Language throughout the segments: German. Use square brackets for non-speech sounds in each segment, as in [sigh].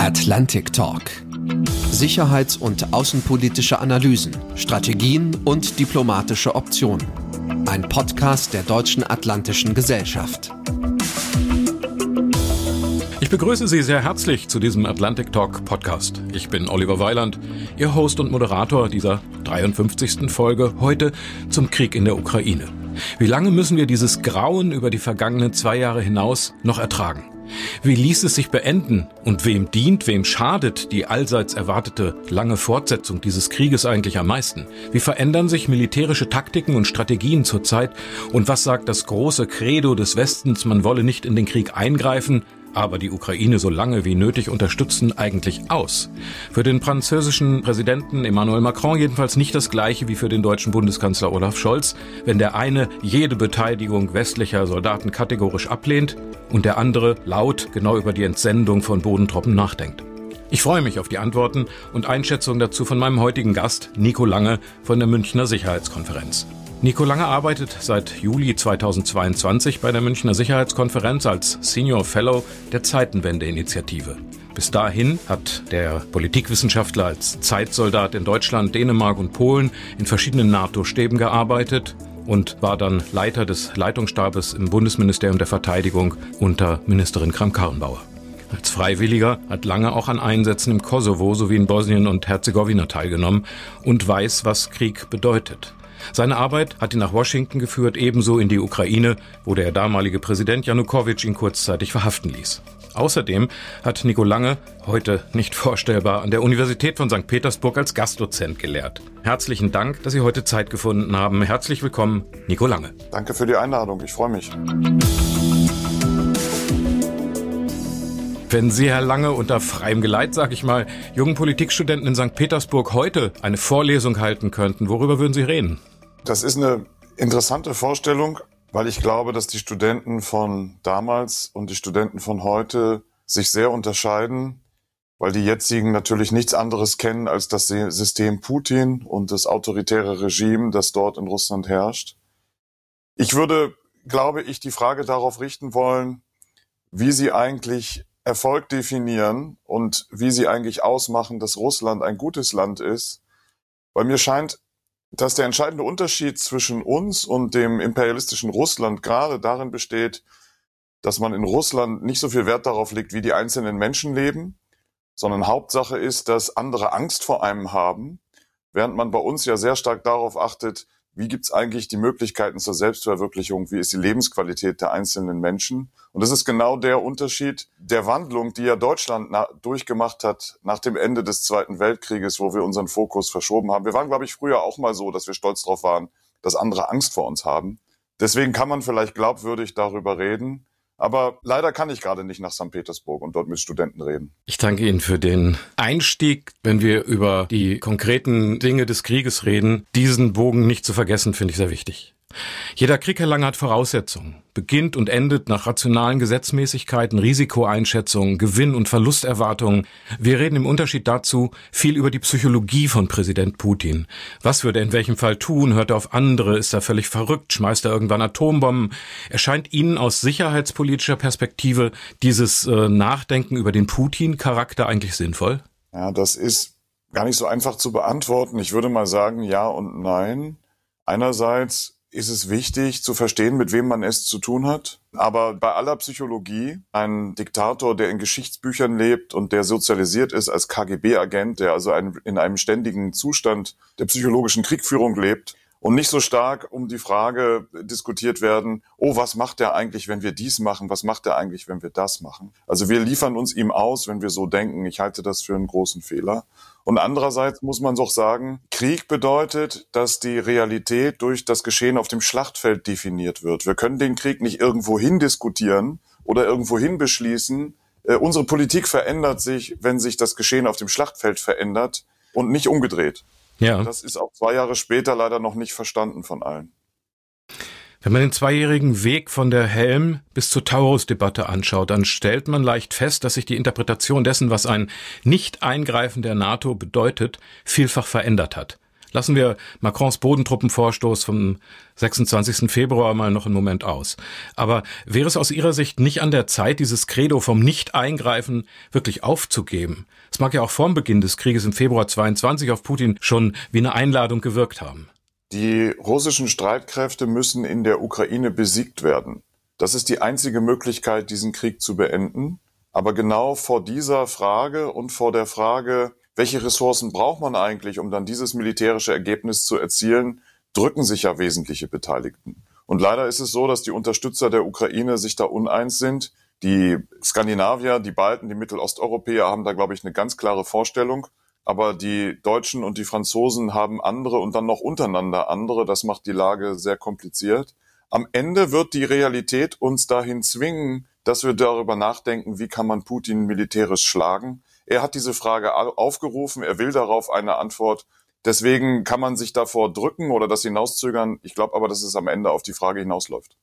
Atlantic Talk. Sicherheits- und außenpolitische Analysen, Strategien und diplomatische Optionen. Ein Podcast der Deutschen Atlantischen Gesellschaft. Ich begrüße Sie sehr herzlich zu diesem Atlantic Talk Podcast. Ich bin Oliver Weiland, Ihr Host und Moderator dieser 53. Folge heute zum Krieg in der Ukraine. Wie lange müssen wir dieses Grauen über die vergangenen zwei Jahre hinaus noch ertragen? Wie ließ es sich beenden? Und wem dient, wem schadet die allseits erwartete lange Fortsetzung dieses Krieges eigentlich am meisten? Wie verändern sich militärische Taktiken und Strategien zurzeit und was sagt das große Credo des Westens, man wolle nicht in den Krieg eingreifen, aber die Ukraine so lange wie nötig unterstützen eigentlich aus. Für den französischen Präsidenten Emmanuel Macron jedenfalls nicht das gleiche wie für den deutschen Bundeskanzler Olaf Scholz, wenn der eine jede Beteiligung westlicher Soldaten kategorisch ablehnt und der andere laut genau über die Entsendung von Bodentruppen nachdenkt. Ich freue mich auf die Antworten und Einschätzungen dazu von meinem heutigen Gast, Nico Lange von der Münchner Sicherheitskonferenz. Nico Lange arbeitet seit Juli 2022 bei der Münchner Sicherheitskonferenz als Senior Fellow der Zeitenwende-Initiative. Bis dahin hat der Politikwissenschaftler als Zeitsoldat in Deutschland, Dänemark und Polen in verschiedenen NATO-Stäben gearbeitet und war dann Leiter des Leitungsstabes im Bundesministerium der Verteidigung unter Ministerin Kramp-Karrenbauer. Als Freiwilliger hat Lange auch an Einsätzen im Kosovo sowie in Bosnien und Herzegowina teilgenommen und weiß, was Krieg bedeutet. Seine Arbeit hat ihn nach Washington geführt, ebenso in die Ukraine, wo der damalige Präsident Janukowitsch ihn kurzzeitig verhaften ließ. Außerdem hat Nico Lange, heute nicht [laughs] vorstellbar, an der Universität von St. Petersburg als Gastdozent gelehrt. Herzlichen Dank, dass Sie heute Zeit gefunden haben. Herzlich willkommen, Nico Lange. Danke für die Einladung, ich freue mich. Wenn Sie, Herr Lange, unter freiem Geleit, sag ich mal, jungen Politikstudenten in St. Petersburg heute eine Vorlesung halten könnten, worüber würden Sie reden? Das ist eine interessante Vorstellung, weil ich glaube, dass die Studenten von damals und die Studenten von heute sich sehr unterscheiden, weil die jetzigen natürlich nichts anderes kennen als das System Putin und das autoritäre Regime, das dort in Russland herrscht. Ich würde, glaube ich, die Frage darauf richten wollen, wie sie eigentlich Erfolg definieren und wie sie eigentlich ausmachen, dass Russland ein gutes Land ist. Weil mir scheint, dass der entscheidende Unterschied zwischen uns und dem imperialistischen Russland gerade darin besteht, dass man in Russland nicht so viel Wert darauf legt, wie die einzelnen Menschen leben, sondern Hauptsache ist, dass andere Angst vor einem haben, während man bei uns ja sehr stark darauf achtet, wie gibt's eigentlich die Möglichkeiten zur Selbstverwirklichung, wie ist die Lebensqualität der einzelnen Menschen. Und das ist genau der Unterschied der Wandlung, die ja Deutschland durchgemacht hat nach dem Ende des Zweiten Weltkrieges, wo wir unseren Fokus verschoben haben. Wir waren, glaube ich, früher auch mal so, dass wir stolz darauf waren, dass andere Angst vor uns haben. Deswegen kann man vielleicht glaubwürdig darüber reden. Aber leider kann ich gerade nicht nach St. Petersburg und dort mit Studenten reden. Ich danke Ihnen für den Einstieg. Wenn wir über die konkreten Dinge des Krieges reden, diesen Bogen nicht zu vergessen, finde ich sehr wichtig. Jeder Krieg, Herr Lange, hat Voraussetzungen, beginnt und endet nach rationalen Gesetzmäßigkeiten, Risikoeinschätzungen, Gewinn- und Verlusterwartungen. Wir reden im Unterschied dazu viel über die Psychologie von Präsident Putin. Was würde er in welchem Fall tun? Hört er auf andere? Ist er völlig verrückt? Schmeißt er irgendwann Atombomben? Erscheint Ihnen aus sicherheitspolitischer Perspektive dieses äh, Nachdenken über den Putin-Charakter eigentlich sinnvoll? Ja, das ist gar nicht so einfach zu beantworten. Ich würde mal sagen, ja und nein. Einerseits ist es wichtig zu verstehen, mit wem man es zu tun hat. Aber bei aller Psychologie, ein Diktator, der in Geschichtsbüchern lebt und der sozialisiert ist als KGB-Agent, der also in einem ständigen Zustand der psychologischen Kriegführung lebt, und nicht so stark um die Frage diskutiert werden, oh, was macht er eigentlich, wenn wir dies machen? Was macht er eigentlich, wenn wir das machen? Also wir liefern uns ihm aus, wenn wir so denken. Ich halte das für einen großen Fehler. Und andererseits muss man doch sagen, Krieg bedeutet, dass die Realität durch das Geschehen auf dem Schlachtfeld definiert wird. Wir können den Krieg nicht irgendwo hin diskutieren oder irgendwo hin beschließen. Äh, unsere Politik verändert sich, wenn sich das Geschehen auf dem Schlachtfeld verändert und nicht umgedreht. Ja. Das ist auch zwei Jahre später leider noch nicht verstanden von allen. Wenn man den zweijährigen Weg von der Helm bis zur Taurus-Debatte anschaut, dann stellt man leicht fest, dass sich die Interpretation dessen, was ein Nicht-Eingreifen der NATO bedeutet, vielfach verändert hat. Lassen wir Macrons Bodentruppenvorstoß vom 26. Februar mal noch einen Moment aus. Aber wäre es aus Ihrer Sicht nicht an der Zeit, dieses Credo vom Nicht-Eingreifen wirklich aufzugeben? Es mag ja auch vorm Beginn des Krieges im Februar 22 auf Putin schon wie eine Einladung gewirkt haben. Die russischen Streitkräfte müssen in der Ukraine besiegt werden. Das ist die einzige Möglichkeit, diesen Krieg zu beenden. Aber genau vor dieser Frage und vor der Frage, welche Ressourcen braucht man eigentlich, um dann dieses militärische Ergebnis zu erzielen, drücken sich ja wesentliche Beteiligten. Und leider ist es so, dass die Unterstützer der Ukraine sich da uneins sind. Die Skandinavier, die Balten, die Mittelosteuropäer haben da, glaube ich, eine ganz klare Vorstellung. Aber die Deutschen und die Franzosen haben andere und dann noch untereinander andere. Das macht die Lage sehr kompliziert. Am Ende wird die Realität uns dahin zwingen, dass wir darüber nachdenken, wie kann man Putin militärisch schlagen. Er hat diese Frage aufgerufen, er will darauf eine Antwort. Deswegen kann man sich davor drücken oder das hinauszögern. Ich glaube aber, dass es am Ende auf die Frage hinausläuft.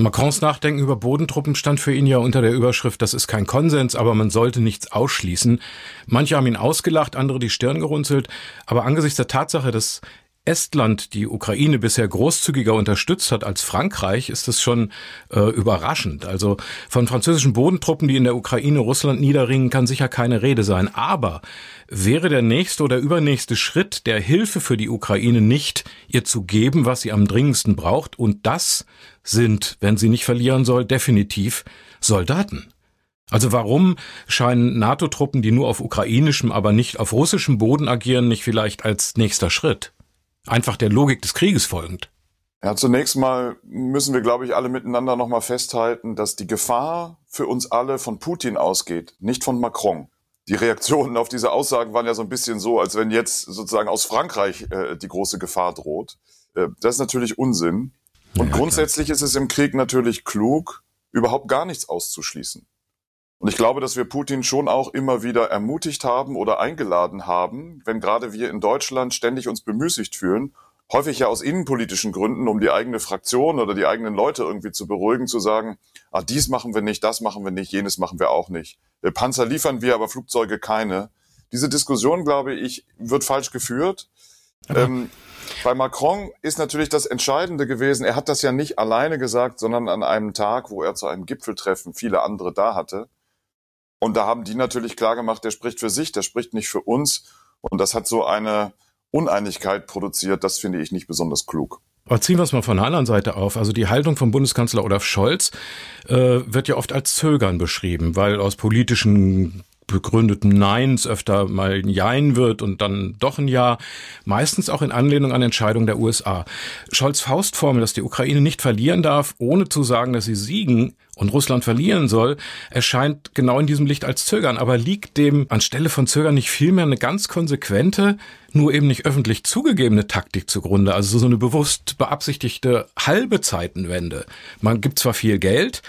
Macrons Nachdenken über Bodentruppen stand für ihn ja unter der Überschrift, das ist kein Konsens, aber man sollte nichts ausschließen. Manche haben ihn ausgelacht, andere die Stirn gerunzelt, aber angesichts der Tatsache, dass Estland die Ukraine bisher großzügiger unterstützt hat als Frankreich, ist das schon äh, überraschend. Also von französischen Bodentruppen, die in der Ukraine Russland niederringen, kann sicher keine Rede sein. Aber wäre der nächste oder übernächste Schritt der Hilfe für die Ukraine nicht, ihr zu geben, was sie am dringendsten braucht? Und das sind, wenn sie nicht verlieren soll, definitiv Soldaten. Also warum scheinen NATO-Truppen, die nur auf ukrainischem, aber nicht auf russischem Boden agieren, nicht vielleicht als nächster Schritt? Einfach der Logik des Krieges folgend. Ja, zunächst mal müssen wir, glaube ich, alle miteinander nochmal festhalten, dass die Gefahr für uns alle von Putin ausgeht, nicht von Macron. Die Reaktionen auf diese Aussagen waren ja so ein bisschen so, als wenn jetzt sozusagen aus Frankreich äh, die große Gefahr droht. Äh, das ist natürlich Unsinn. Und ja, grundsätzlich klar. ist es im Krieg natürlich klug, überhaupt gar nichts auszuschließen. Und ich glaube, dass wir Putin schon auch immer wieder ermutigt haben oder eingeladen haben, wenn gerade wir in Deutschland ständig uns bemüßigt fühlen, häufig ja aus innenpolitischen Gründen, um die eigene Fraktion oder die eigenen Leute irgendwie zu beruhigen, zu sagen, ah, dies machen wir nicht, das machen wir nicht, jenes machen wir auch nicht. Panzer liefern wir, aber Flugzeuge keine. Diese Diskussion, glaube ich, wird falsch geführt. Ähm, bei Macron ist natürlich das Entscheidende gewesen, er hat das ja nicht alleine gesagt, sondern an einem Tag, wo er zu einem Gipfeltreffen viele andere da hatte. Und da haben die natürlich klar gemacht, der spricht für sich, der spricht nicht für uns. Und das hat so eine Uneinigkeit produziert. Das finde ich nicht besonders klug. Aber ziehen wir es mal von der anderen Seite auf. Also die Haltung von Bundeskanzler Olaf Scholz äh, wird ja oft als Zögern beschrieben, weil aus politischen begründeten Neins öfter mal ein Jein wird und dann doch ein Ja, meistens auch in Anlehnung an Entscheidungen der USA. Scholz Faustformel, dass die Ukraine nicht verlieren darf, ohne zu sagen, dass sie siegen und Russland verlieren soll, erscheint genau in diesem Licht als Zögern. Aber liegt dem anstelle von Zögern nicht vielmehr eine ganz konsequente, nur eben nicht öffentlich zugegebene Taktik zugrunde? Also so eine bewusst beabsichtigte halbe Zeitenwende. Man gibt zwar viel Geld,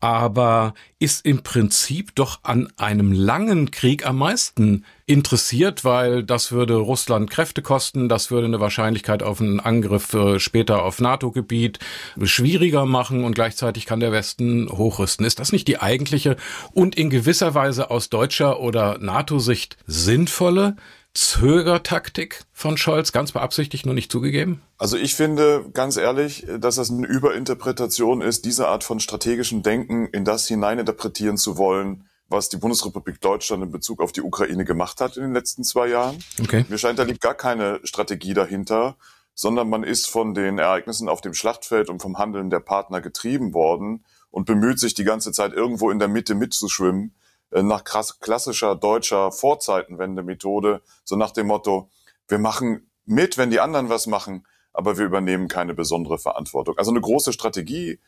aber ist im Prinzip doch an einem langen Krieg am meisten interessiert, weil das würde Russland Kräfte kosten, das würde eine Wahrscheinlichkeit auf einen Angriff äh, später auf NATO-Gebiet schwieriger machen und gleichzeitig kann der Westen hochrüsten. Ist das nicht die eigentliche und in gewisser Weise aus deutscher oder NATO-Sicht sinnvolle Zögertaktik von Scholz, ganz beabsichtigt, nur nicht zugegeben? Also ich finde, ganz ehrlich, dass das eine Überinterpretation ist, diese Art von strategischem Denken in das hineininterpretieren zu wollen, was die Bundesrepublik Deutschland in Bezug auf die Ukraine gemacht hat in den letzten zwei Jahren. Okay. Mir scheint, da liegt gar keine Strategie dahinter, sondern man ist von den Ereignissen auf dem Schlachtfeld und vom Handeln der Partner getrieben worden und bemüht sich die ganze Zeit irgendwo in der Mitte mitzuschwimmen nach klassischer deutscher Vorzeitenwende-Methode, so nach dem Motto, wir machen mit, wenn die anderen was machen, aber wir übernehmen keine besondere Verantwortung. Also eine große Strategie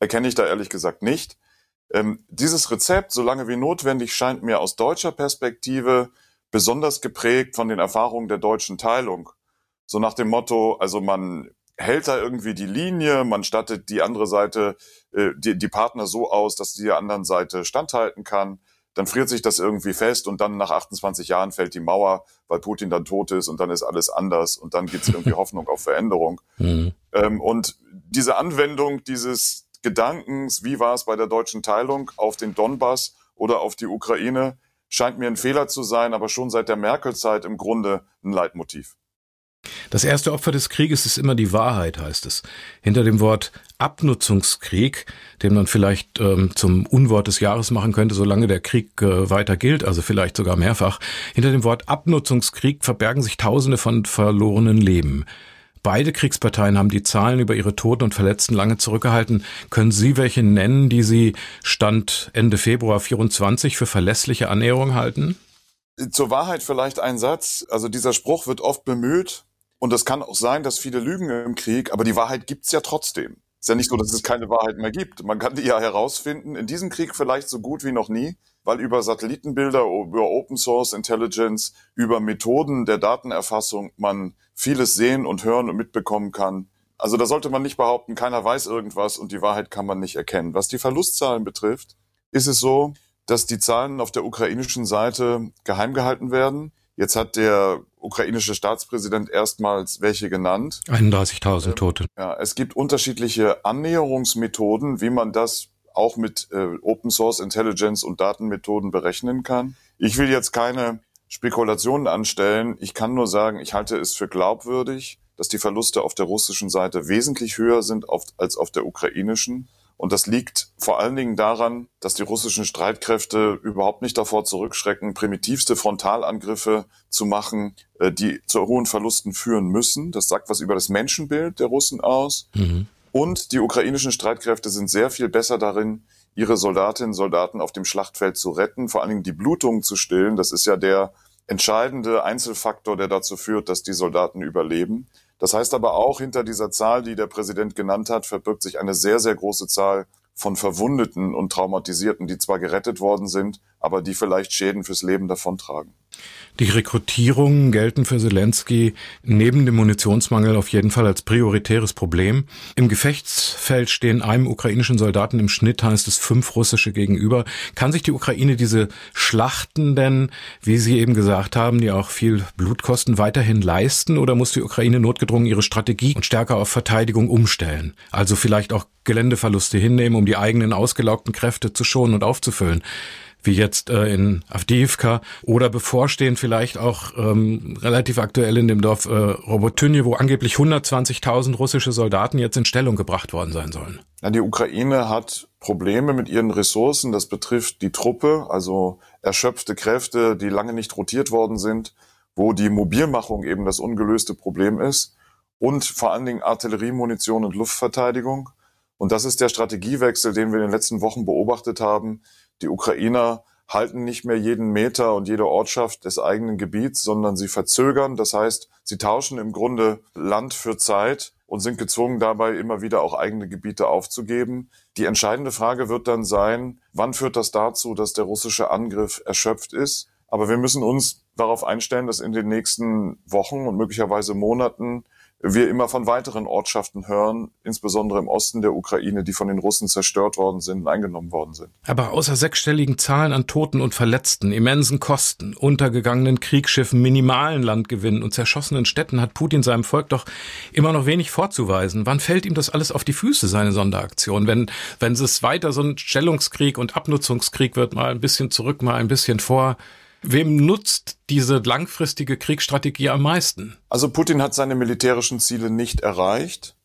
erkenne ich da ehrlich gesagt nicht. Ähm, dieses Rezept, solange wie notwendig, scheint mir aus deutscher Perspektive besonders geprägt von den Erfahrungen der deutschen Teilung. So nach dem Motto, also man hält da irgendwie die Linie, man stattet die andere Seite, äh, die, die Partner so aus, dass die der anderen Seite standhalten kann dann friert sich das irgendwie fest und dann nach 28 Jahren fällt die Mauer, weil Putin dann tot ist und dann ist alles anders und dann gibt es irgendwie [laughs] Hoffnung auf Veränderung. Mhm. Ähm, und diese Anwendung dieses Gedankens, wie war es bei der deutschen Teilung auf den Donbass oder auf die Ukraine, scheint mir ein Fehler zu sein, aber schon seit der Merkel-Zeit im Grunde ein Leitmotiv. Das erste Opfer des Krieges ist immer die Wahrheit, heißt es. Hinter dem Wort Abnutzungskrieg, den man vielleicht ähm, zum Unwort des Jahres machen könnte, solange der Krieg äh, weiter gilt, also vielleicht sogar mehrfach, hinter dem Wort Abnutzungskrieg verbergen sich Tausende von verlorenen Leben. Beide Kriegsparteien haben die Zahlen über ihre Toten und Verletzten lange zurückgehalten. Können Sie welche nennen, die Sie Stand Ende Februar 24 für verlässliche Annäherung halten? Zur Wahrheit vielleicht ein Satz. Also dieser Spruch wird oft bemüht. Und es kann auch sein, dass viele lügen im Krieg, aber die Wahrheit gibt's ja trotzdem. Ist ja nicht so, dass es keine Wahrheit mehr gibt. Man kann die ja herausfinden. In diesem Krieg vielleicht so gut wie noch nie, weil über Satellitenbilder, über Open Source Intelligence, über Methoden der Datenerfassung man vieles sehen und hören und mitbekommen kann. Also da sollte man nicht behaupten, keiner weiß irgendwas und die Wahrheit kann man nicht erkennen. Was die Verlustzahlen betrifft, ist es so, dass die Zahlen auf der ukrainischen Seite geheim gehalten werden. Jetzt hat der ukrainische Staatspräsident erstmals welche genannt. 31.000 Tote. Ja, es gibt unterschiedliche Annäherungsmethoden, wie man das auch mit äh, Open Source Intelligence und Datenmethoden berechnen kann. Ich will jetzt keine Spekulationen anstellen. Ich kann nur sagen, ich halte es für glaubwürdig, dass die Verluste auf der russischen Seite wesentlich höher sind auf, als auf der ukrainischen. Und das liegt vor allen Dingen daran, dass die russischen Streitkräfte überhaupt nicht davor zurückschrecken, primitivste Frontalangriffe zu machen, äh, die zu hohen Verlusten führen müssen. Das sagt was über das Menschenbild der Russen aus. Mhm. Und die ukrainischen Streitkräfte sind sehr viel besser darin, ihre Soldatinnen und Soldaten auf dem Schlachtfeld zu retten, vor allen Dingen die Blutungen zu stillen. Das ist ja der entscheidende Einzelfaktor, der dazu führt, dass die Soldaten überleben. Das heißt aber auch, hinter dieser Zahl, die der Präsident genannt hat, verbirgt sich eine sehr, sehr große Zahl von Verwundeten und Traumatisierten, die zwar gerettet worden sind, aber die vielleicht Schäden fürs Leben davontragen. Die Rekrutierungen gelten für Zelensky neben dem Munitionsmangel auf jeden Fall als prioritäres Problem. Im Gefechtsfeld stehen einem ukrainischen Soldaten im Schnitt, heißt es, fünf russische gegenüber. Kann sich die Ukraine diese Schlachten denn, wie Sie eben gesagt haben, die auch viel Blut kosten, weiterhin leisten oder muss die Ukraine notgedrungen ihre Strategie und stärker auf Verteidigung umstellen? Also vielleicht auch Geländeverluste hinnehmen, um die eigenen ausgelaugten Kräfte zu schonen und aufzufüllen wie jetzt äh, in Avdiivka oder bevorstehen vielleicht auch ähm, relativ aktuell in dem Dorf äh, Robotynje, wo angeblich 120.000 russische Soldaten jetzt in Stellung gebracht worden sein sollen. Ja, die Ukraine hat Probleme mit ihren Ressourcen. Das betrifft die Truppe, also erschöpfte Kräfte, die lange nicht rotiert worden sind, wo die Mobilmachung eben das ungelöste Problem ist und vor allen Dingen Artilleriemunition und Luftverteidigung. Und das ist der Strategiewechsel, den wir in den letzten Wochen beobachtet haben. Die Ukrainer halten nicht mehr jeden Meter und jede Ortschaft des eigenen Gebiets, sondern sie verzögern. Das heißt, sie tauschen im Grunde Land für Zeit und sind gezwungen, dabei immer wieder auch eigene Gebiete aufzugeben. Die entscheidende Frage wird dann sein, wann führt das dazu, dass der russische Angriff erschöpft ist? Aber wir müssen uns darauf einstellen, dass in den nächsten Wochen und möglicherweise Monaten wir immer von weiteren Ortschaften hören, insbesondere im Osten der Ukraine, die von den Russen zerstört worden sind und eingenommen worden sind. Aber außer sechsstelligen Zahlen an Toten und Verletzten, immensen Kosten, untergegangenen Kriegsschiffen, minimalen Landgewinnen und zerschossenen Städten hat Putin seinem Volk doch immer noch wenig vorzuweisen. Wann fällt ihm das alles auf die Füße, seine Sonderaktion? Wenn, wenn es weiter so ein Stellungskrieg und Abnutzungskrieg wird, mal ein bisschen zurück, mal ein bisschen vor, Wem nutzt diese langfristige Kriegsstrategie am meisten? Also Putin hat seine militärischen Ziele nicht erreicht.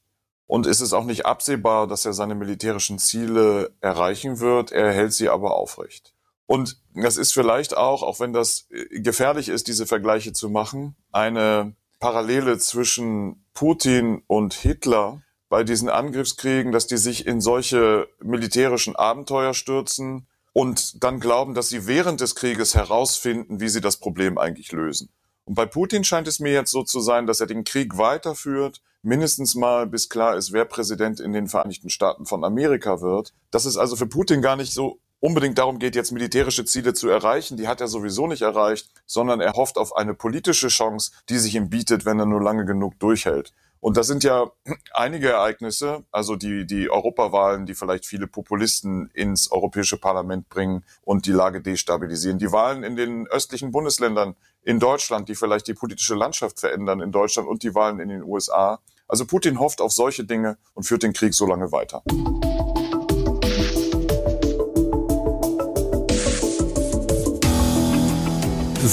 Und es ist auch nicht absehbar, dass er seine militärischen Ziele erreichen wird. Er hält sie aber aufrecht. Und das ist vielleicht auch, auch wenn das äh, gefährlich ist, diese Vergleiche zu machen, eine Parallele zwischen Putin und Hitler bei diesen Angriffskriegen, dass die sich in solche militärischen Abenteuer stürzen, und dann glauben, dass sie während des Krieges herausfinden, wie sie das Problem eigentlich lösen. Und bei Putin scheint es mir jetzt so zu sein, dass er den Krieg weiterführt, mindestens mal bis klar ist, wer Präsident in den Vereinigten Staaten von Amerika wird. Dass es also für Putin gar nicht so unbedingt darum geht, jetzt militärische Ziele zu erreichen, die hat er sowieso nicht erreicht, sondern er hofft auf eine politische Chance, die sich ihm bietet, wenn er nur lange genug durchhält. Und das sind ja einige Ereignisse, also die, die Europawahlen, die vielleicht viele Populisten ins Europäische Parlament bringen und die Lage destabilisieren. Die Wahlen in den östlichen Bundesländern in Deutschland, die vielleicht die politische Landschaft verändern in Deutschland und die Wahlen in den USA. Also Putin hofft auf solche Dinge und führt den Krieg so lange weiter.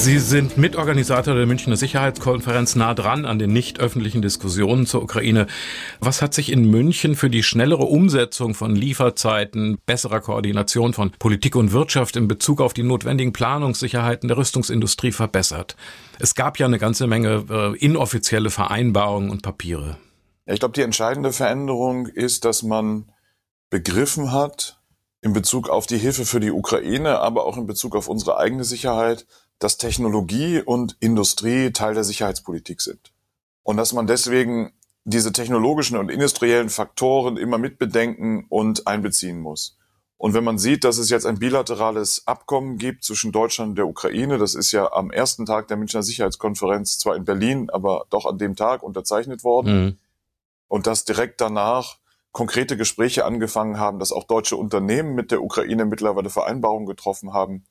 Sie sind Mitorganisator der Münchner Sicherheitskonferenz nah dran an den nicht öffentlichen Diskussionen zur Ukraine. Was hat sich in München für die schnellere Umsetzung von Lieferzeiten, besserer Koordination von Politik und Wirtschaft in Bezug auf die notwendigen Planungssicherheiten der Rüstungsindustrie verbessert? Es gab ja eine ganze Menge äh, inoffizielle Vereinbarungen und Papiere. Ich glaube, die entscheidende Veränderung ist, dass man begriffen hat, in Bezug auf die Hilfe für die Ukraine, aber auch in Bezug auf unsere eigene Sicherheit, dass Technologie und Industrie Teil der Sicherheitspolitik sind. Und dass man deswegen diese technologischen und industriellen Faktoren immer mitbedenken und einbeziehen muss. Und wenn man sieht, dass es jetzt ein bilaterales Abkommen gibt zwischen Deutschland und der Ukraine, das ist ja am ersten Tag der Münchner Sicherheitskonferenz, zwar in Berlin, aber doch an dem Tag unterzeichnet worden, mhm. und dass direkt danach konkrete Gespräche angefangen haben, dass auch deutsche Unternehmen mit der Ukraine mittlerweile Vereinbarungen getroffen haben,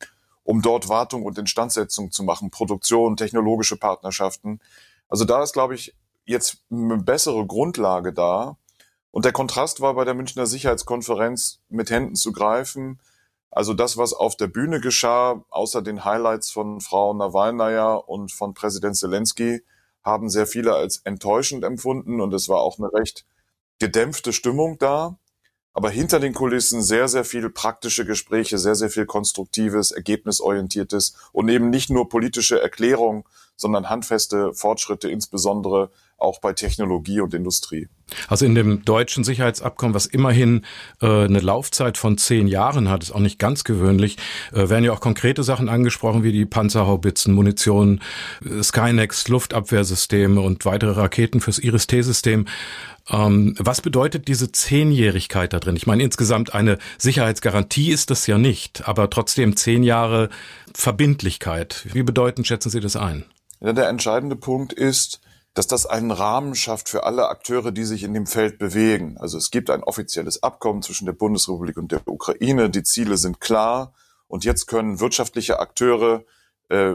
um dort Wartung und Instandsetzung zu machen, Produktion, technologische Partnerschaften. Also da ist, glaube ich, jetzt eine bessere Grundlage da. Und der Kontrast war bei der Münchner Sicherheitskonferenz mit Händen zu greifen. Also das, was auf der Bühne geschah, außer den Highlights von Frau Nawalnaja und von Präsident Zelensky, haben sehr viele als enttäuschend empfunden und es war auch eine recht gedämpfte Stimmung da aber hinter den Kulissen sehr, sehr viel praktische Gespräche, sehr, sehr viel konstruktives, ergebnisorientiertes und eben nicht nur politische Erklärung, sondern handfeste Fortschritte, insbesondere auch bei Technologie und Industrie. Also in dem deutschen Sicherheitsabkommen, was immerhin äh, eine Laufzeit von zehn Jahren hat, ist auch nicht ganz gewöhnlich, äh, werden ja auch konkrete Sachen angesprochen, wie die Panzerhaubitzen, Munition, äh, Skynex, Luftabwehrsysteme und weitere Raketen fürs Iris-T-System. Ähm, was bedeutet diese Zehnjährigkeit da drin? Ich meine, insgesamt eine Sicherheitsgarantie ist das ja nicht, aber trotzdem zehn Jahre Verbindlichkeit. Wie bedeutend schätzen Sie das ein? Ja, der entscheidende Punkt ist, dass das einen Rahmen schafft für alle Akteure, die sich in dem Feld bewegen. Also es gibt ein offizielles Abkommen zwischen der Bundesrepublik und der Ukraine. Die Ziele sind klar. Und jetzt können wirtschaftliche Akteure äh,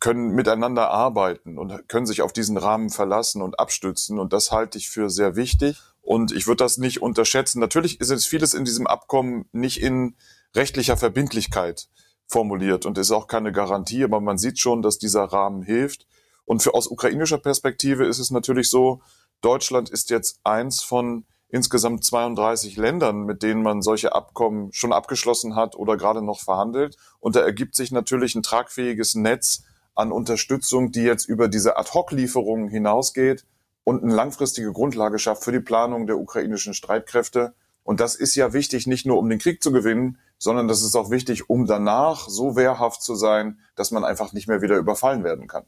können miteinander arbeiten und können sich auf diesen Rahmen verlassen und abstützen. Und das halte ich für sehr wichtig. Und ich würde das nicht unterschätzen. Natürlich ist es vieles in diesem Abkommen nicht in rechtlicher Verbindlichkeit formuliert und ist auch keine Garantie, aber man sieht schon, dass dieser Rahmen hilft. Und für aus ukrainischer Perspektive ist es natürlich so, Deutschland ist jetzt eins von insgesamt 32 Ländern, mit denen man solche Abkommen schon abgeschlossen hat oder gerade noch verhandelt. Und da ergibt sich natürlich ein tragfähiges Netz an Unterstützung, die jetzt über diese Ad-Hoc-Lieferungen hinausgeht und eine langfristige Grundlage schafft für die Planung der ukrainischen Streitkräfte. Und das ist ja wichtig, nicht nur um den Krieg zu gewinnen, sondern das ist auch wichtig, um danach so wehrhaft zu sein, dass man einfach nicht mehr wieder überfallen werden kann.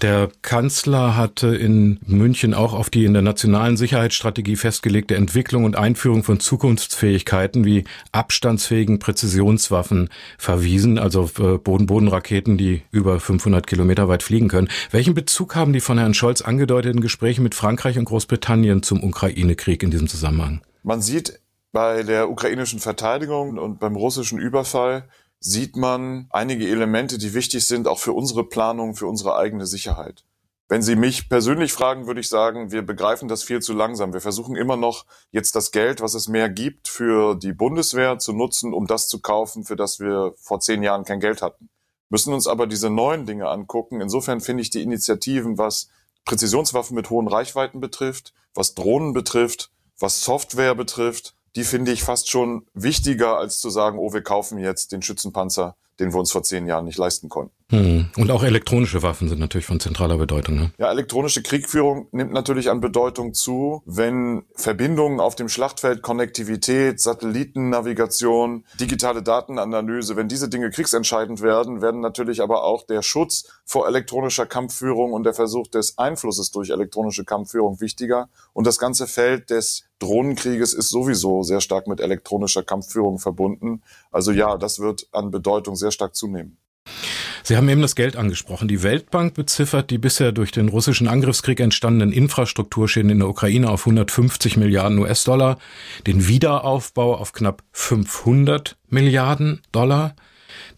Der Kanzler hatte in München auch auf die in der nationalen Sicherheitsstrategie festgelegte Entwicklung und Einführung von Zukunftsfähigkeiten wie abstandsfähigen Präzisionswaffen verwiesen, also äh, Boden-Boden-Raketen, die über 500 Kilometer weit fliegen können. Welchen Bezug haben die von Herrn Scholz angedeuteten Gespräche mit Frankreich und Großbritannien zum Ukraine-Krieg in diesem Zusammenhang? Man sieht bei der ukrainischen Verteidigung und beim russischen Überfall, sieht man einige Elemente, die wichtig sind, auch für unsere Planung, für unsere eigene Sicherheit. Wenn Sie mich persönlich fragen, würde ich sagen, wir begreifen das viel zu langsam. Wir versuchen immer noch jetzt das Geld, was es mehr gibt, für die Bundeswehr zu nutzen, um das zu kaufen, für das wir vor zehn Jahren kein Geld hatten. Müssen uns aber diese neuen Dinge angucken. Insofern finde ich die Initiativen, was Präzisionswaffen mit hohen Reichweiten betrifft, was Drohnen betrifft, was Software betrifft, die finde ich fast schon wichtiger, als zu sagen, oh, wir kaufen jetzt den Schützenpanzer den wir uns vor zehn Jahren nicht leisten konnten. Hm. Und auch elektronische Waffen sind natürlich von zentraler Bedeutung. Ne? Ja, elektronische Kriegführung nimmt natürlich an Bedeutung zu, wenn Verbindungen auf dem Schlachtfeld, Konnektivität, Satellitennavigation, digitale Datenanalyse, wenn diese Dinge kriegsentscheidend werden, werden natürlich aber auch der Schutz vor elektronischer Kampfführung und der Versuch des Einflusses durch elektronische Kampfführung wichtiger. Und das ganze Feld des Drohnenkrieges ist sowieso sehr stark mit elektronischer Kampfführung verbunden. Also ja, das wird an Bedeutung sehr stark zunehmen. Sie haben eben das Geld angesprochen. Die Weltbank beziffert die bisher durch den russischen Angriffskrieg entstandenen Infrastrukturschäden in der Ukraine auf 150 Milliarden US-Dollar, den Wiederaufbau auf knapp 500 Milliarden Dollar.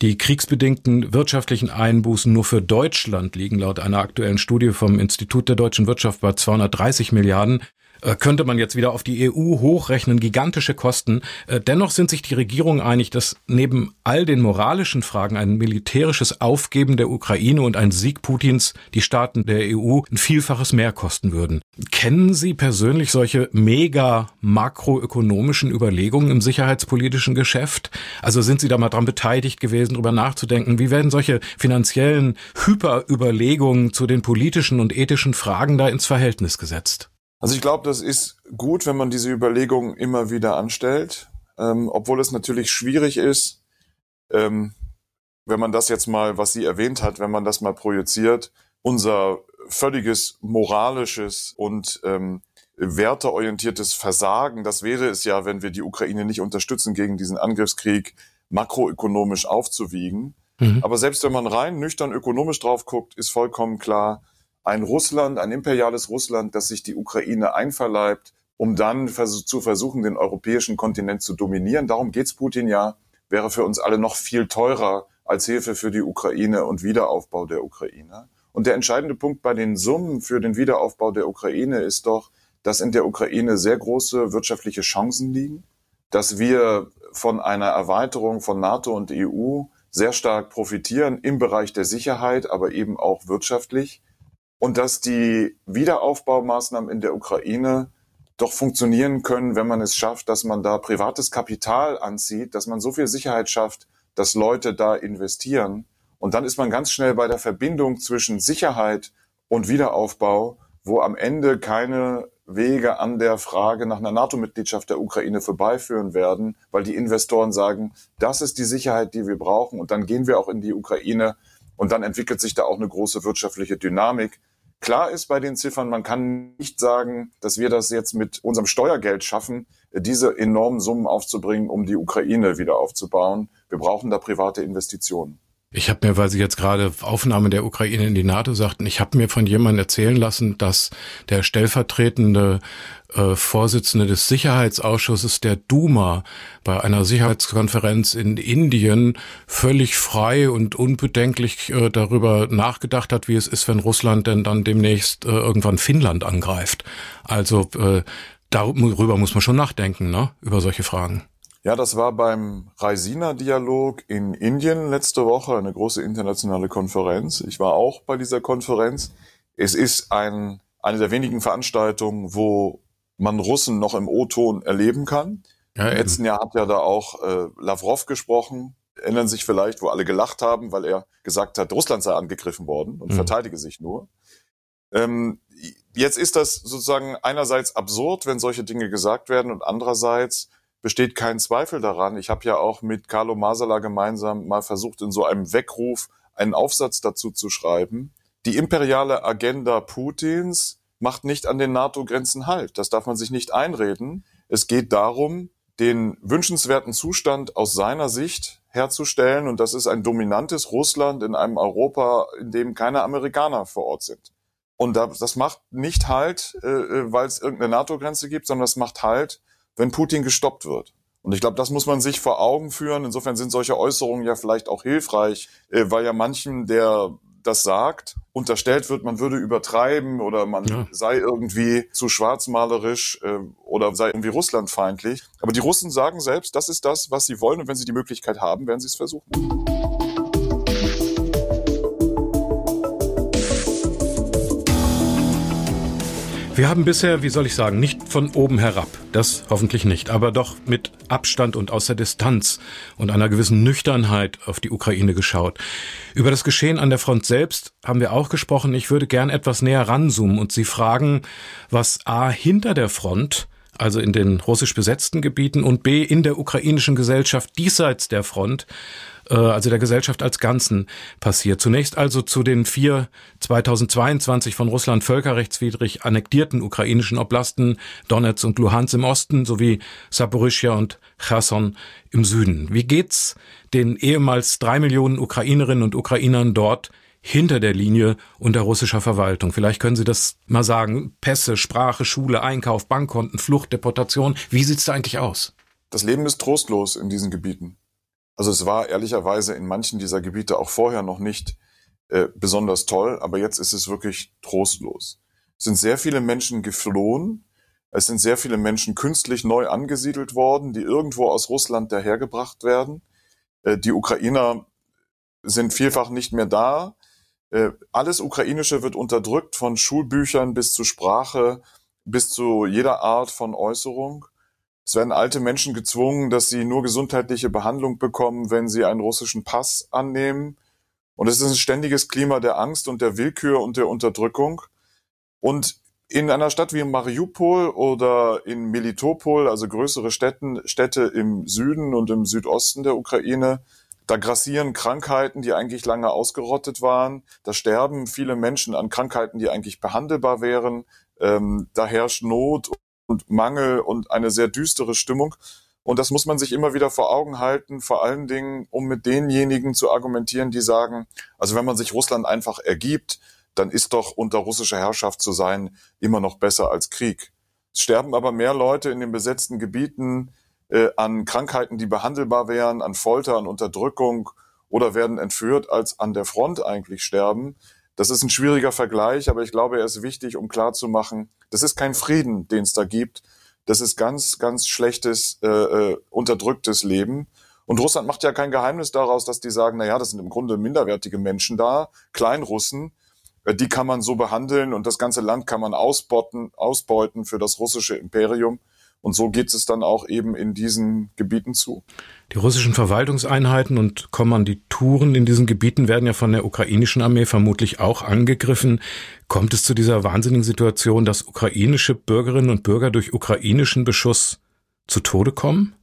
Die kriegsbedingten wirtschaftlichen Einbußen nur für Deutschland liegen laut einer aktuellen Studie vom Institut der deutschen Wirtschaft bei 230 Milliarden. Äh, könnte man jetzt wieder auf die EU hochrechnen, gigantische Kosten. Äh, dennoch sind sich die Regierungen einig, dass neben all den moralischen Fragen ein militärisches Aufgeben der Ukraine und ein Sieg Putins die Staaten der EU ein Vielfaches mehr kosten würden. Kennen Sie persönlich solche mega makroökonomischen Überlegungen im sicherheitspolitischen Geschäft? Also sind Sie da mal dran beteiligt gewesen, darüber nachzudenken, wie werden solche finanziellen Hyperüberlegungen zu den politischen und ethischen Fragen da ins Verhältnis gesetzt? Also ich glaube, das ist gut, wenn man diese Überlegungen immer wieder anstellt, ähm, obwohl es natürlich schwierig ist, ähm, wenn man das jetzt mal, was sie erwähnt hat, wenn man das mal projiziert, unser völliges moralisches und ähm, werteorientiertes Versagen, das wäre es ja, wenn wir die Ukraine nicht unterstützen gegen diesen Angriffskrieg, makroökonomisch aufzuwiegen. Mhm. Aber selbst wenn man rein nüchtern ökonomisch drauf guckt, ist vollkommen klar, ein Russland, ein imperiales Russland, das sich die Ukraine einverleibt, um dann zu versuchen, den europäischen Kontinent zu dominieren. Darum geht's Putin ja, wäre für uns alle noch viel teurer als Hilfe für die Ukraine und Wiederaufbau der Ukraine. Und der entscheidende Punkt bei den Summen für den Wiederaufbau der Ukraine ist doch, dass in der Ukraine sehr große wirtschaftliche Chancen liegen, dass wir von einer Erweiterung von NATO und EU sehr stark profitieren im Bereich der Sicherheit, aber eben auch wirtschaftlich und dass die Wiederaufbaumaßnahmen in der Ukraine doch funktionieren können, wenn man es schafft, dass man da privates Kapital anzieht, dass man so viel Sicherheit schafft, dass Leute da investieren. Und dann ist man ganz schnell bei der Verbindung zwischen Sicherheit und Wiederaufbau, wo am Ende keine Wege an der Frage nach einer NATO-Mitgliedschaft der Ukraine vorbeiführen werden, weil die Investoren sagen, das ist die Sicherheit, die wir brauchen. Und dann gehen wir auch in die Ukraine und dann entwickelt sich da auch eine große wirtschaftliche Dynamik. Klar ist bei den Ziffern, man kann nicht sagen, dass wir das jetzt mit unserem Steuergeld schaffen, diese enormen Summen aufzubringen, um die Ukraine wieder aufzubauen. Wir brauchen da private Investitionen. Ich habe mir, weil Sie jetzt gerade Aufnahme der Ukraine in die NATO sagten, ich habe mir von jemandem erzählen lassen, dass der stellvertretende äh, Vorsitzende des Sicherheitsausschusses der Duma bei einer Sicherheitskonferenz in Indien völlig frei und unbedenklich äh, darüber nachgedacht hat, wie es ist, wenn Russland denn dann demnächst äh, irgendwann Finnland angreift. Also äh, darüber muss man schon nachdenken, ne? über solche Fragen. Ja, das war beim Raisina-Dialog in Indien letzte Woche, eine große internationale Konferenz. Ich war auch bei dieser Konferenz. Es ist ein, eine der wenigen Veranstaltungen, wo man Russen noch im O-Ton erleben kann. Ja, Im letzten Jahr hat ja da auch äh, Lavrov gesprochen. Erinnern sich vielleicht, wo alle gelacht haben, weil er gesagt hat, Russland sei angegriffen worden und mhm. verteidige sich nur. Ähm, jetzt ist das sozusagen einerseits absurd, wenn solche Dinge gesagt werden und andererseits besteht kein Zweifel daran. Ich habe ja auch mit Carlo Masala gemeinsam mal versucht, in so einem Weckruf einen Aufsatz dazu zu schreiben. Die imperiale Agenda Putins macht nicht an den NATO-Grenzen Halt. Das darf man sich nicht einreden. Es geht darum, den wünschenswerten Zustand aus seiner Sicht herzustellen. Und das ist ein dominantes Russland in einem Europa, in dem keine Amerikaner vor Ort sind. Und das macht nicht Halt, äh, äh, weil es irgendeine NATO-Grenze gibt, sondern das macht Halt, wenn Putin gestoppt wird. Und ich glaube, das muss man sich vor Augen führen. Insofern sind solche Äußerungen ja vielleicht auch hilfreich, äh, weil ja manchen, der das sagt, unterstellt wird, man würde übertreiben oder man ja. sei irgendwie zu schwarzmalerisch äh, oder sei irgendwie russlandfeindlich. Aber die Russen sagen selbst, das ist das, was sie wollen und wenn sie die Möglichkeit haben, werden sie es versuchen. Wir haben bisher, wie soll ich sagen, nicht von oben herab, das hoffentlich nicht, aber doch mit Abstand und aus der Distanz und einer gewissen Nüchternheit auf die Ukraine geschaut. Über das Geschehen an der Front selbst haben wir auch gesprochen. Ich würde gern etwas näher ranzoomen und Sie fragen, was A hinter der Front also in den russisch besetzten Gebieten und B in der ukrainischen Gesellschaft diesseits der Front äh, also der Gesellschaft als Ganzen passiert. Zunächst also zu den vier 2022 von Russland völkerrechtswidrig annektierten ukrainischen Oblasten Donetsk und Luhansk im Osten sowie Saporischia und Cherson im Süden. Wie geht's den ehemals drei Millionen Ukrainerinnen und Ukrainern dort hinter der Linie unter russischer Verwaltung. Vielleicht können Sie das mal sagen. Pässe, Sprache, Schule, Einkauf, Bankkonten, Flucht, Deportation. Wie sieht's da eigentlich aus? Das Leben ist trostlos in diesen Gebieten. Also es war ehrlicherweise in manchen dieser Gebiete auch vorher noch nicht äh, besonders toll, aber jetzt ist es wirklich trostlos. Es sind sehr viele Menschen geflohen. Es sind sehr viele Menschen künstlich neu angesiedelt worden, die irgendwo aus Russland dahergebracht werden. Äh, die Ukrainer sind vielfach nicht mehr da. Äh, alles Ukrainische wird unterdrückt, von Schulbüchern bis zu Sprache, bis zu jeder Art von Äußerung. Es werden alte Menschen gezwungen, dass sie nur gesundheitliche Behandlung bekommen, wenn sie einen russischen Pass annehmen. Und es ist ein ständiges Klima der Angst und der Willkür und der Unterdrückung. Und in einer Stadt wie Mariupol oder in Melitopol, also größere Städten, Städte im Süden und im Südosten der Ukraine, da grassieren Krankheiten, die eigentlich lange ausgerottet waren. Da sterben viele Menschen an Krankheiten, die eigentlich behandelbar wären. Ähm, da herrscht Not und Mangel und eine sehr düstere Stimmung. Und das muss man sich immer wieder vor Augen halten, vor allen Dingen, um mit denjenigen zu argumentieren, die sagen, also wenn man sich Russland einfach ergibt, dann ist doch unter russischer Herrschaft zu sein immer noch besser als Krieg. Es sterben aber mehr Leute in den besetzten Gebieten äh, an Krankheiten, die behandelbar wären, an Folter, an Unterdrückung oder werden entführt, als an der Front eigentlich sterben. Das ist ein schwieriger Vergleich, aber ich glaube, er ist wichtig, um klarzumachen, das ist kein Frieden, den es da gibt. Das ist ganz, ganz schlechtes, äh, äh, unterdrücktes Leben. Und Russland macht ja kein Geheimnis daraus, dass die sagen, na ja, das sind im Grunde minderwertige Menschen da, Kleinrussen, äh, die kann man so behandeln und das ganze Land kann man ausbeuten, ausbeuten für das russische Imperium. Und so geht es dann auch eben in diesen Gebieten zu. Die russischen Verwaltungseinheiten und Kommandituren in diesen Gebieten werden ja von der ukrainischen Armee vermutlich auch angegriffen. Kommt es zu dieser wahnsinnigen Situation, dass ukrainische Bürgerinnen und Bürger durch ukrainischen Beschuss zu Tode kommen?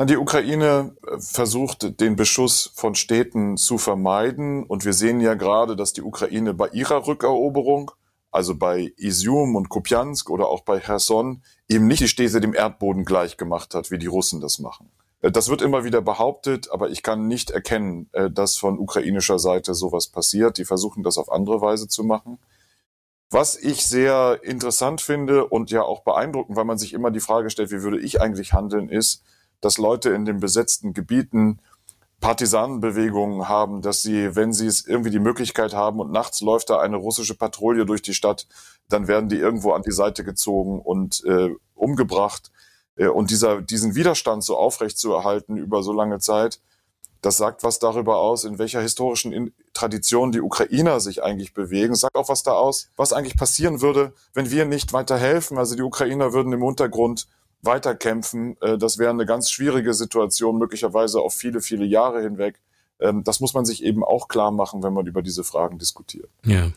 Die Ukraine äh, versucht, den Beschuss von Städten zu vermeiden. Und wir sehen ja gerade, dass die Ukraine bei ihrer Rückeroberung, also bei Isium und Kupiansk oder auch bei Cherson, eben nicht die Städte dem Erdboden gleich gemacht hat, wie die Russen das machen. Äh, das wird immer wieder behauptet, aber ich kann nicht erkennen, äh, dass von ukrainischer Seite sowas passiert. Die versuchen das auf andere Weise zu machen. Was ich sehr interessant finde und ja auch beeindruckend, weil man sich immer die Frage stellt, wie würde ich eigentlich handeln, ist, dass Leute in den besetzten Gebieten Partisanenbewegungen haben, dass sie, wenn sie es irgendwie die Möglichkeit haben und nachts läuft da eine russische Patrouille durch die Stadt, dann werden die irgendwo an die Seite gezogen und äh, umgebracht. Äh, und dieser, diesen Widerstand so aufrecht zu erhalten über so lange Zeit, das sagt was darüber aus, in welcher historischen Tradition die Ukrainer sich eigentlich bewegen. Sagt auch was da aus, was eigentlich passieren würde, wenn wir nicht weiter helfen. Also die Ukrainer würden im Untergrund weiterkämpfen. Äh, das wäre eine ganz schwierige Situation, möglicherweise auf viele, viele Jahre hinweg. Ähm, das muss man sich eben auch klar machen, wenn man über diese Fragen diskutiert. Ja.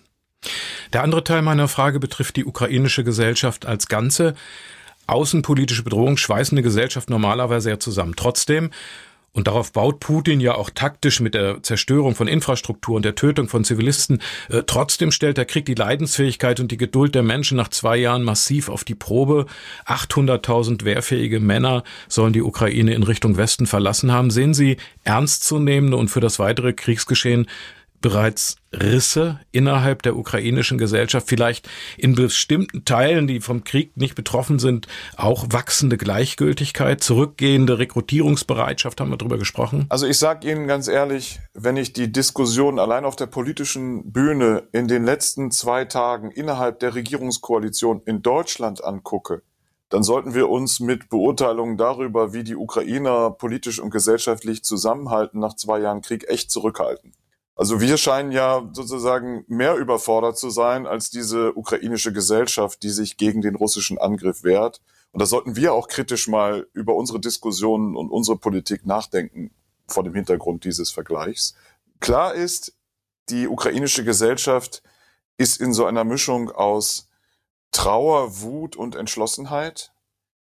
Der andere Teil meiner Frage betrifft die ukrainische Gesellschaft als Ganze. Außenpolitische Bedrohung schweißen eine Gesellschaft normalerweise ja zusammen. Trotzdem und darauf baut Putin ja auch taktisch mit der Zerstörung von Infrastruktur und der Tötung von Zivilisten. Äh, trotzdem stellt der Krieg die Leidensfähigkeit und die Geduld der Menschen nach zwei Jahren massiv auf die Probe. 800.000 wehrfähige Männer sollen die Ukraine in Richtung Westen verlassen haben. Sehen Sie ernstzunehmende und für das weitere Kriegsgeschehen bereits Risse innerhalb der ukrainischen Gesellschaft, vielleicht in bestimmten Teilen, die vom Krieg nicht betroffen sind, auch wachsende Gleichgültigkeit, zurückgehende Rekrutierungsbereitschaft, haben wir darüber gesprochen? Also ich sage Ihnen ganz ehrlich, wenn ich die Diskussion allein auf der politischen Bühne in den letzten zwei Tagen innerhalb der Regierungskoalition in Deutschland angucke, dann sollten wir uns mit Beurteilungen darüber, wie die Ukrainer politisch und gesellschaftlich zusammenhalten nach zwei Jahren Krieg, echt zurückhalten. Also wir scheinen ja sozusagen mehr überfordert zu sein als diese ukrainische Gesellschaft, die sich gegen den russischen Angriff wehrt. Und da sollten wir auch kritisch mal über unsere Diskussionen und unsere Politik nachdenken vor dem Hintergrund dieses Vergleichs. Klar ist, die ukrainische Gesellschaft ist in so einer Mischung aus Trauer, Wut und Entschlossenheit.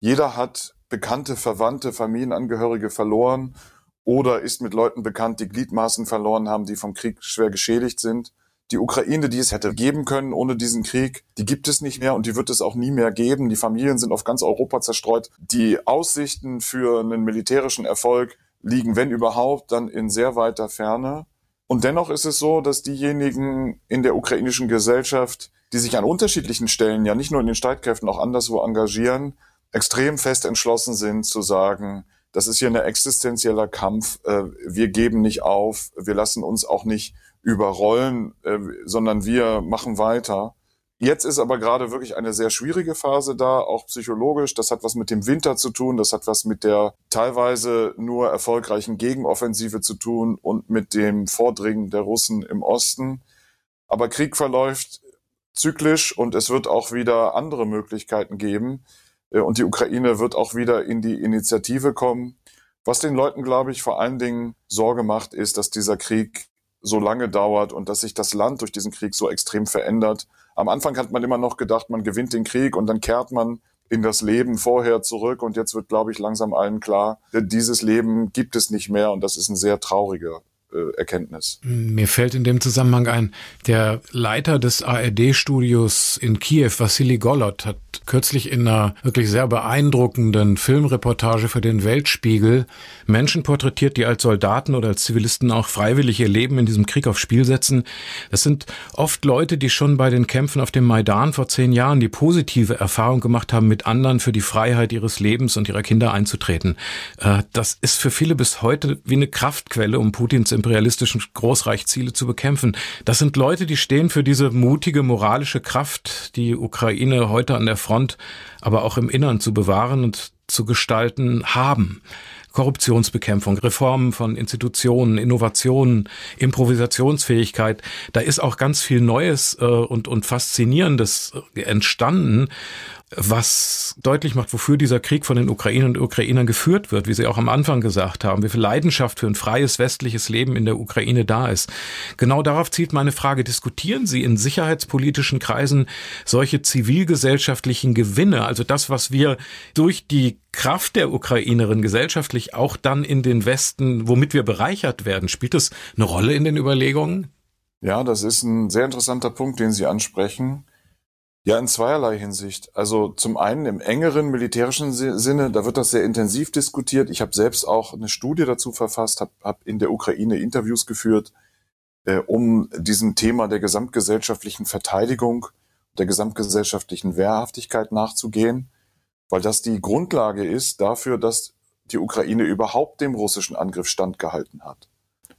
Jeder hat bekannte, verwandte, Familienangehörige verloren oder ist mit Leuten bekannt, die Gliedmaßen verloren haben, die vom Krieg schwer geschädigt sind. Die Ukraine, die es hätte geben können ohne diesen Krieg, die gibt es nicht mehr und die wird es auch nie mehr geben. Die Familien sind auf ganz Europa zerstreut. Die Aussichten für einen militärischen Erfolg liegen, wenn überhaupt, dann in sehr weiter Ferne. Und dennoch ist es so, dass diejenigen in der ukrainischen Gesellschaft, die sich an unterschiedlichen Stellen, ja nicht nur in den Streitkräften, auch anderswo engagieren, extrem fest entschlossen sind zu sagen, das ist hier ein existenzieller Kampf. Äh, wir geben nicht auf, wir lassen uns auch nicht überrollen, äh, sondern wir machen weiter. Jetzt ist aber gerade wirklich eine sehr schwierige Phase da, auch psychologisch. Das hat was mit dem Winter zu tun, das hat was mit der teilweise nur erfolgreichen Gegenoffensive zu tun und mit dem Vordringen der Russen im Osten. Aber Krieg verläuft zyklisch und es wird auch wieder andere Möglichkeiten geben. Äh, und die Ukraine wird auch wieder in die Initiative kommen. Was den Leuten, glaube ich, vor allen Dingen Sorge macht, ist, dass dieser Krieg so lange dauert und dass sich das Land durch diesen Krieg so extrem verändert. Am Anfang hat man immer noch gedacht, man gewinnt den Krieg und dann kehrt man in das Leben vorher zurück und jetzt wird, glaube ich, langsam allen klar, dieses Leben gibt es nicht mehr und das ist ein sehr trauriger Erkenntnis. Mir fällt in dem Zusammenhang ein, der Leiter des ARD-Studios in Kiew, Vassili Golot, hat kürzlich in einer wirklich sehr beeindruckenden Filmreportage für den Weltspiegel Menschen porträtiert, die als Soldaten oder als Zivilisten auch freiwillig ihr Leben in diesem Krieg aufs Spiel setzen. Das sind oft Leute, die schon bei den Kämpfen auf dem Maidan vor zehn Jahren die positive Erfahrung gemacht haben, mit anderen für die Freiheit ihres Lebens und ihrer Kinder einzutreten. Äh, das ist für viele bis heute wie eine Kraftquelle, um Putins imperialistischen Großreichziele zu bekämpfen. Das sind Leute, die stehen für diese mutige moralische Kraft, die Ukraine heute an der Front, aber auch im Innern zu bewahren und zu gestalten haben. Korruptionsbekämpfung, Reformen von Institutionen, Innovationen, Improvisationsfähigkeit. Da ist auch ganz viel Neues äh, und, und Faszinierendes entstanden was deutlich macht, wofür dieser Krieg von den Ukrainern und Ukrainern geführt wird, wie Sie auch am Anfang gesagt haben, wie viel Leidenschaft für ein freies westliches Leben in der Ukraine da ist. Genau darauf zielt meine Frage, diskutieren Sie in sicherheitspolitischen Kreisen solche zivilgesellschaftlichen Gewinne, also das, was wir durch die Kraft der Ukrainerin gesellschaftlich auch dann in den Westen, womit wir bereichert werden, spielt das eine Rolle in den Überlegungen? Ja, das ist ein sehr interessanter Punkt, den Sie ansprechen. Ja, in zweierlei Hinsicht. Also zum einen im engeren militärischen Sinne, da wird das sehr intensiv diskutiert. Ich habe selbst auch eine Studie dazu verfasst, habe hab in der Ukraine Interviews geführt, äh, um diesem Thema der gesamtgesellschaftlichen Verteidigung, der gesamtgesellschaftlichen Wehrhaftigkeit nachzugehen, weil das die Grundlage ist dafür, dass die Ukraine überhaupt dem russischen Angriff standgehalten hat.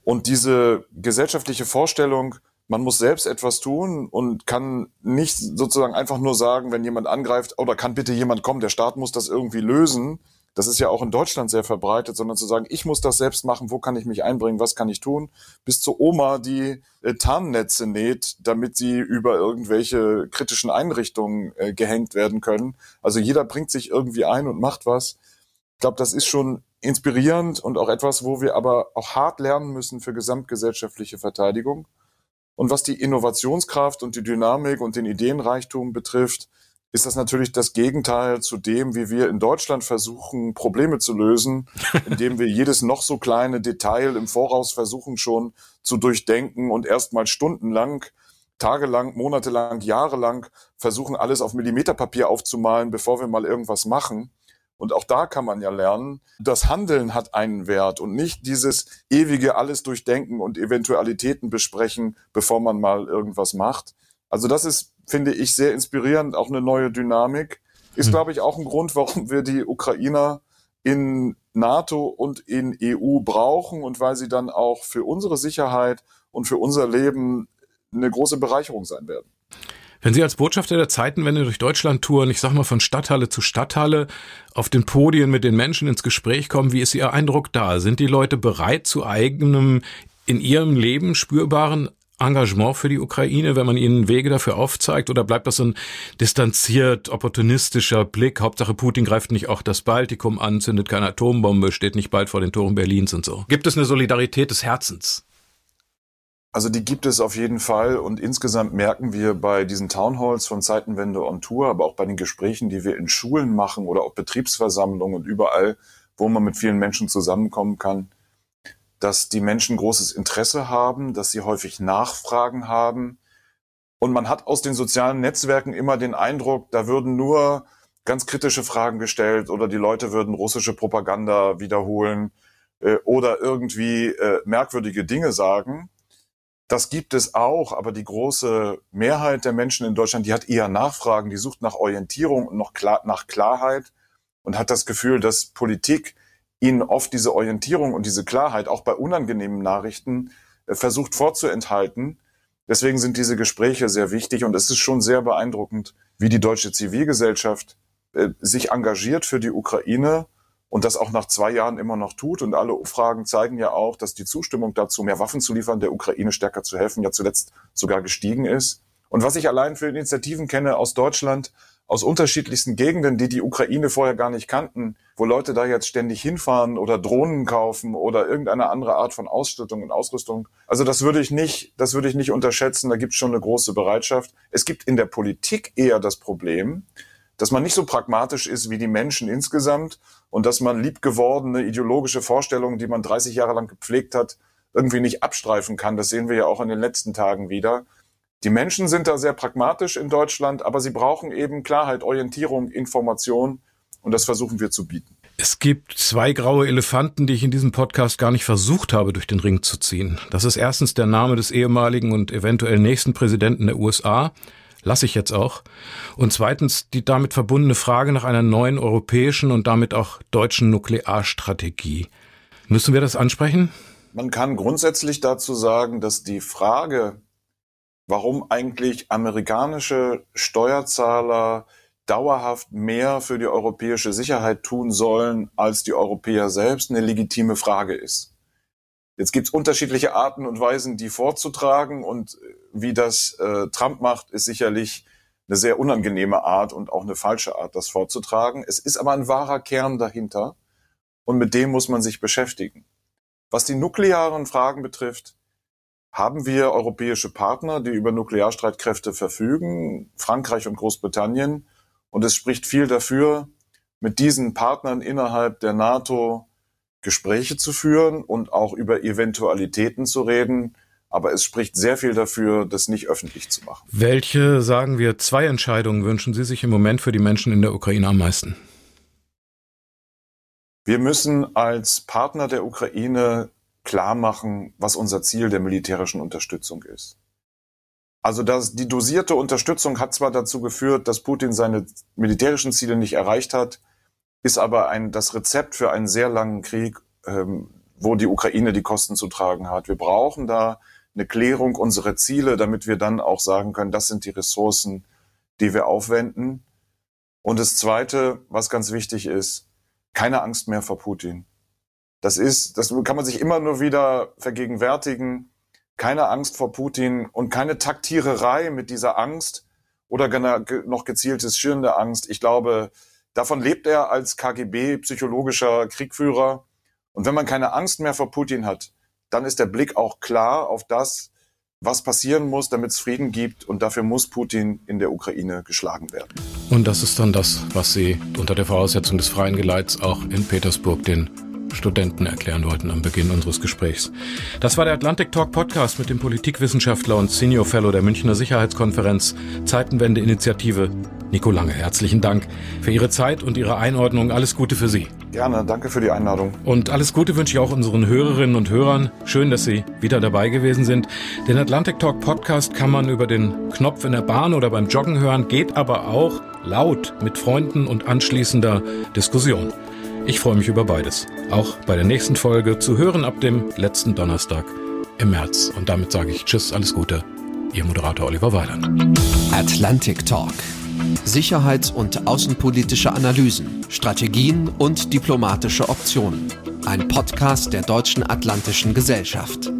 Und diese gesellschaftliche Vorstellung, man muss selbst etwas tun und kann nicht sozusagen einfach nur sagen, wenn jemand angreift, oder kann bitte jemand kommen, der Staat muss das irgendwie lösen. Das ist ja auch in Deutschland sehr verbreitet, sondern zu sagen, ich muss das selbst machen, wo kann ich mich einbringen, was kann ich tun, bis zur Oma, die äh, Tarnnetze näht, damit sie über irgendwelche kritischen Einrichtungen äh, gehängt werden können. Also jeder bringt sich irgendwie ein und macht was. Ich glaube, das ist schon inspirierend und auch etwas, wo wir aber auch hart lernen müssen für gesamtgesellschaftliche Verteidigung. Und was die Innovationskraft und die Dynamik und den Ideenreichtum betrifft, ist das natürlich das Gegenteil zu dem, wie wir in Deutschland versuchen, Probleme zu lösen, [laughs] indem wir jedes noch so kleine Detail im Voraus versuchen schon zu durchdenken und erstmal stundenlang, tagelang, monatelang, jahrelang versuchen, alles auf Millimeterpapier aufzumalen, bevor wir mal irgendwas machen. Und auch da kann man ja lernen, das Handeln hat einen Wert und nicht dieses ewige alles durchdenken und Eventualitäten besprechen, bevor man mal irgendwas macht. Also das ist, finde ich, sehr inspirierend, auch eine neue Dynamik. Ist, mhm. glaube ich, auch ein Grund, warum wir die Ukrainer in NATO und in EU brauchen und weil sie dann auch für unsere Sicherheit und für unser Leben eine große Bereicherung sein werden. Wenn Sie als Botschafter der Zeitenwende durch Deutschland touren, ich sag mal von Stadthalle zu Stadthalle, auf den Podien mit den Menschen ins Gespräch kommen, wie ist Ihr Eindruck da? Sind die Leute bereit zu eigenem, in ihrem Leben spürbaren Engagement für die Ukraine, wenn man ihnen Wege dafür aufzeigt? Oder bleibt das ein distanziert, opportunistischer Blick? Hauptsache Putin greift nicht auch das Baltikum an, zündet keine Atombombe, steht nicht bald vor den Toren Berlins und so. Gibt es eine Solidarität des Herzens? Also die gibt es auf jeden Fall und insgesamt merken wir bei diesen Townhalls von Zeitenwende on Tour, aber auch bei den Gesprächen, die wir in Schulen machen oder auch Betriebsversammlungen und überall, wo man mit vielen Menschen zusammenkommen kann, dass die Menschen großes Interesse haben, dass sie häufig Nachfragen haben. Und man hat aus den sozialen Netzwerken immer den Eindruck, da würden nur ganz kritische Fragen gestellt oder die Leute würden russische Propaganda wiederholen äh, oder irgendwie äh, merkwürdige Dinge sagen. Das gibt es auch, aber die große Mehrheit der Menschen in Deutschland, die hat eher Nachfragen, die sucht nach Orientierung und noch klar, nach Klarheit und hat das Gefühl, dass Politik ihnen oft diese Orientierung und diese Klarheit auch bei unangenehmen Nachrichten äh, versucht vorzuenthalten. Deswegen sind diese Gespräche sehr wichtig und es ist schon sehr beeindruckend, wie die deutsche Zivilgesellschaft äh, sich engagiert für die Ukraine und das auch nach zwei Jahren immer noch tut. Und alle Umfragen zeigen ja auch, dass die Zustimmung dazu, mehr Waffen zu liefern, der Ukraine stärker zu helfen, ja zuletzt sogar gestiegen ist. Und was ich allein für Initiativen kenne aus Deutschland, aus unterschiedlichsten Gegenden, die die Ukraine vorher gar nicht kannten, wo Leute da jetzt ständig hinfahren oder Drohnen kaufen oder irgendeine andere Art von Ausstattung und Ausrüstung. Also das würde ich nicht, das würde ich nicht unterschätzen. Da gibt es schon eine große Bereitschaft. Es gibt in der Politik eher das Problem, dass man nicht so pragmatisch ist wie die Menschen insgesamt und dass man liebgewordene ideologische Vorstellungen, die man 30 Jahre lang gepflegt hat, irgendwie nicht abstreifen kann. Das sehen wir ja auch in den letzten Tagen wieder. Die Menschen sind da sehr pragmatisch in Deutschland, aber sie brauchen eben Klarheit, Orientierung, Information und das versuchen wir zu bieten. Es gibt zwei graue Elefanten, die ich in diesem Podcast gar nicht versucht habe, durch den Ring zu ziehen. Das ist erstens der Name des ehemaligen und eventuell nächsten Präsidenten der USA lasse ich jetzt auch. Und zweitens die damit verbundene Frage nach einer neuen europäischen und damit auch deutschen Nuklearstrategie. Müssen wir das ansprechen? Man kann grundsätzlich dazu sagen, dass die Frage, warum eigentlich amerikanische Steuerzahler dauerhaft mehr für die europäische Sicherheit tun sollen als die Europäer selbst, eine legitime Frage ist. Jetzt gibt es unterschiedliche Arten und Weisen, die vorzutragen und äh, wie das äh, Trump macht, ist sicherlich eine sehr unangenehme Art und auch eine falsche Art, das vorzutragen. Es ist aber ein wahrer Kern dahinter und mit dem muss man sich beschäftigen. Was die nuklearen Fragen betrifft, haben wir europäische Partner, die über Nuklearstreitkräfte verfügen, Frankreich und Großbritannien. Und es spricht viel dafür, mit diesen Partnern innerhalb der NATO Gespräche zu führen und auch über Eventualitäten zu reden. Aber es spricht sehr viel dafür, das nicht öffentlich zu machen. Welche, sagen wir, zwei Entscheidungen wünschen Sie sich im Moment für die Menschen in der Ukraine am meisten? Wir müssen als Partner der Ukraine klar machen, was unser Ziel der militärischen Unterstützung ist. Also das, die dosierte Unterstützung hat zwar dazu geführt, dass Putin seine militärischen Ziele nicht erreicht hat, ist aber ein, das Rezept für einen sehr langen Krieg, ähm, wo die Ukraine die Kosten zu tragen hat. Wir brauchen da eine Klärung unserer Ziele, damit wir dann auch sagen können, das sind die Ressourcen, die wir aufwenden. Und das Zweite, was ganz wichtig ist, keine Angst mehr vor Putin. Das ist, das kann man sich immer nur wieder vergegenwärtigen. Keine Angst vor Putin und keine Taktiererei mit dieser Angst oder noch gezieltes Schüren der Angst. Ich glaube, Davon lebt er als KGB-psychologischer Kriegführer. Und wenn man keine Angst mehr vor Putin hat, dann ist der Blick auch klar auf das, was passieren muss, damit es Frieden gibt. Und dafür muss Putin in der Ukraine geschlagen werden. Und das ist dann das, was Sie unter der Voraussetzung des freien Geleits auch in Petersburg den Studenten erklären wollten am Beginn unseres Gesprächs. Das war der Atlantic Talk Podcast mit dem Politikwissenschaftler und Senior Fellow der Münchner Sicherheitskonferenz Zeitenwende Initiative Nico Lange. Herzlichen Dank für Ihre Zeit und Ihre Einordnung. Alles Gute für Sie. Gerne, danke für die Einladung. Und alles Gute wünsche ich auch unseren Hörerinnen und Hörern. Schön, dass Sie wieder dabei gewesen sind. Den Atlantic Talk Podcast kann man über den Knopf in der Bahn oder beim Joggen hören, geht aber auch laut mit Freunden und anschließender Diskussion. Ich freue mich über beides. Auch bei der nächsten Folge zu hören ab dem letzten Donnerstag im März. Und damit sage ich Tschüss, alles Gute. Ihr Moderator Oliver Weiland. Atlantic Talk. Sicherheits- und außenpolitische Analysen, Strategien und diplomatische Optionen. Ein Podcast der Deutschen Atlantischen Gesellschaft.